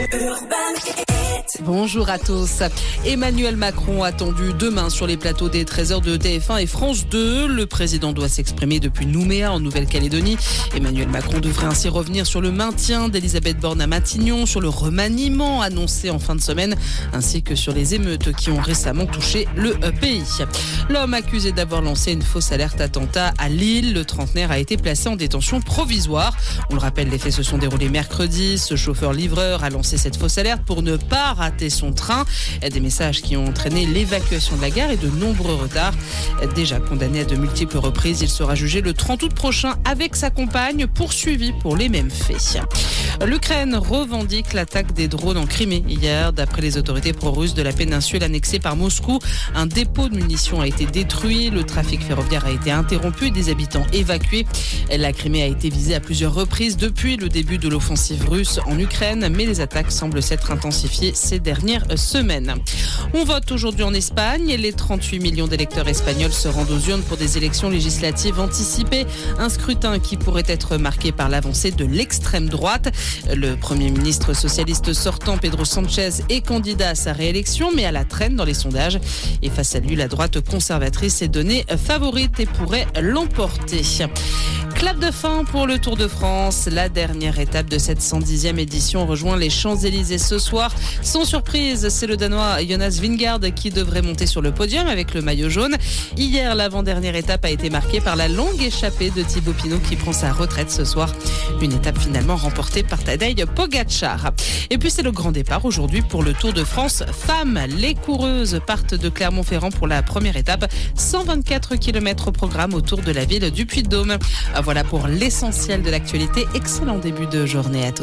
Urban Bonjour à tous. Emmanuel Macron attendu demain sur les plateaux des 13h de TF1 et France 2. Le président doit s'exprimer depuis Nouméa en Nouvelle-Calédonie. Emmanuel Macron devrait ainsi revenir sur le maintien d'Elisabeth Borne à Matignon, sur le remaniement annoncé en fin de semaine, ainsi que sur les émeutes qui ont récemment touché le pays. L'homme accusé d'avoir lancé une fausse alerte attentat à Lille, le trentenaire a été placé en détention provisoire. On le rappelle, les faits se sont déroulés mercredi. Ce chauffeur-livreur a lancé cette fausse alerte pour ne pas rater son train. Des messages qui ont entraîné l'évacuation de la gare et de nombreux retards. Déjà condamné à de multiples reprises, il sera jugé le 30 août prochain avec sa compagne, poursuivi pour les mêmes faits. L'Ukraine revendique l'attaque des drones en Crimée hier. D'après les autorités pro-russes de la péninsule annexée par Moscou, un dépôt de munitions a été détruit, le trafic ferroviaire a été interrompu des habitants évacués. La Crimée a été visée à plusieurs reprises depuis le début de l'offensive russe en Ukraine, mais les attaques semblent s'être intensifiées ces dernières semaines. On vote aujourd'hui en Espagne. Les 38 millions d'électeurs espagnols se rendent aux urnes pour des élections législatives anticipées. Un scrutin qui pourrait être marqué par l'avancée de l'extrême droite. Le Premier ministre socialiste sortant, Pedro Sanchez, est candidat à sa réélection, mais à la traîne dans les sondages. Et face à lui, la droite conservatrice est donnée favorite et pourrait l'emporter. Clap de fin pour le Tour de France. La dernière étape de cette 110e édition rejoint les Champs-Élysées ce soir. Sans surprise, c'est le Danois Jonas Vingard qui devrait monter sur le podium avec le maillot jaune. Hier, l'avant-dernière étape a été marquée par la longue échappée de Thibaut Pinot qui prend sa retraite ce soir. Une étape finalement remportée par Tadej Pogacar. Et puis c'est le grand départ aujourd'hui pour le Tour de France femmes. Les coureuses partent de Clermont-Ferrand pour la première étape. 124 km au programme autour de la ville du Puy-de-Dôme. Voilà pour l'essentiel de l'actualité. Excellent début de journée à tous.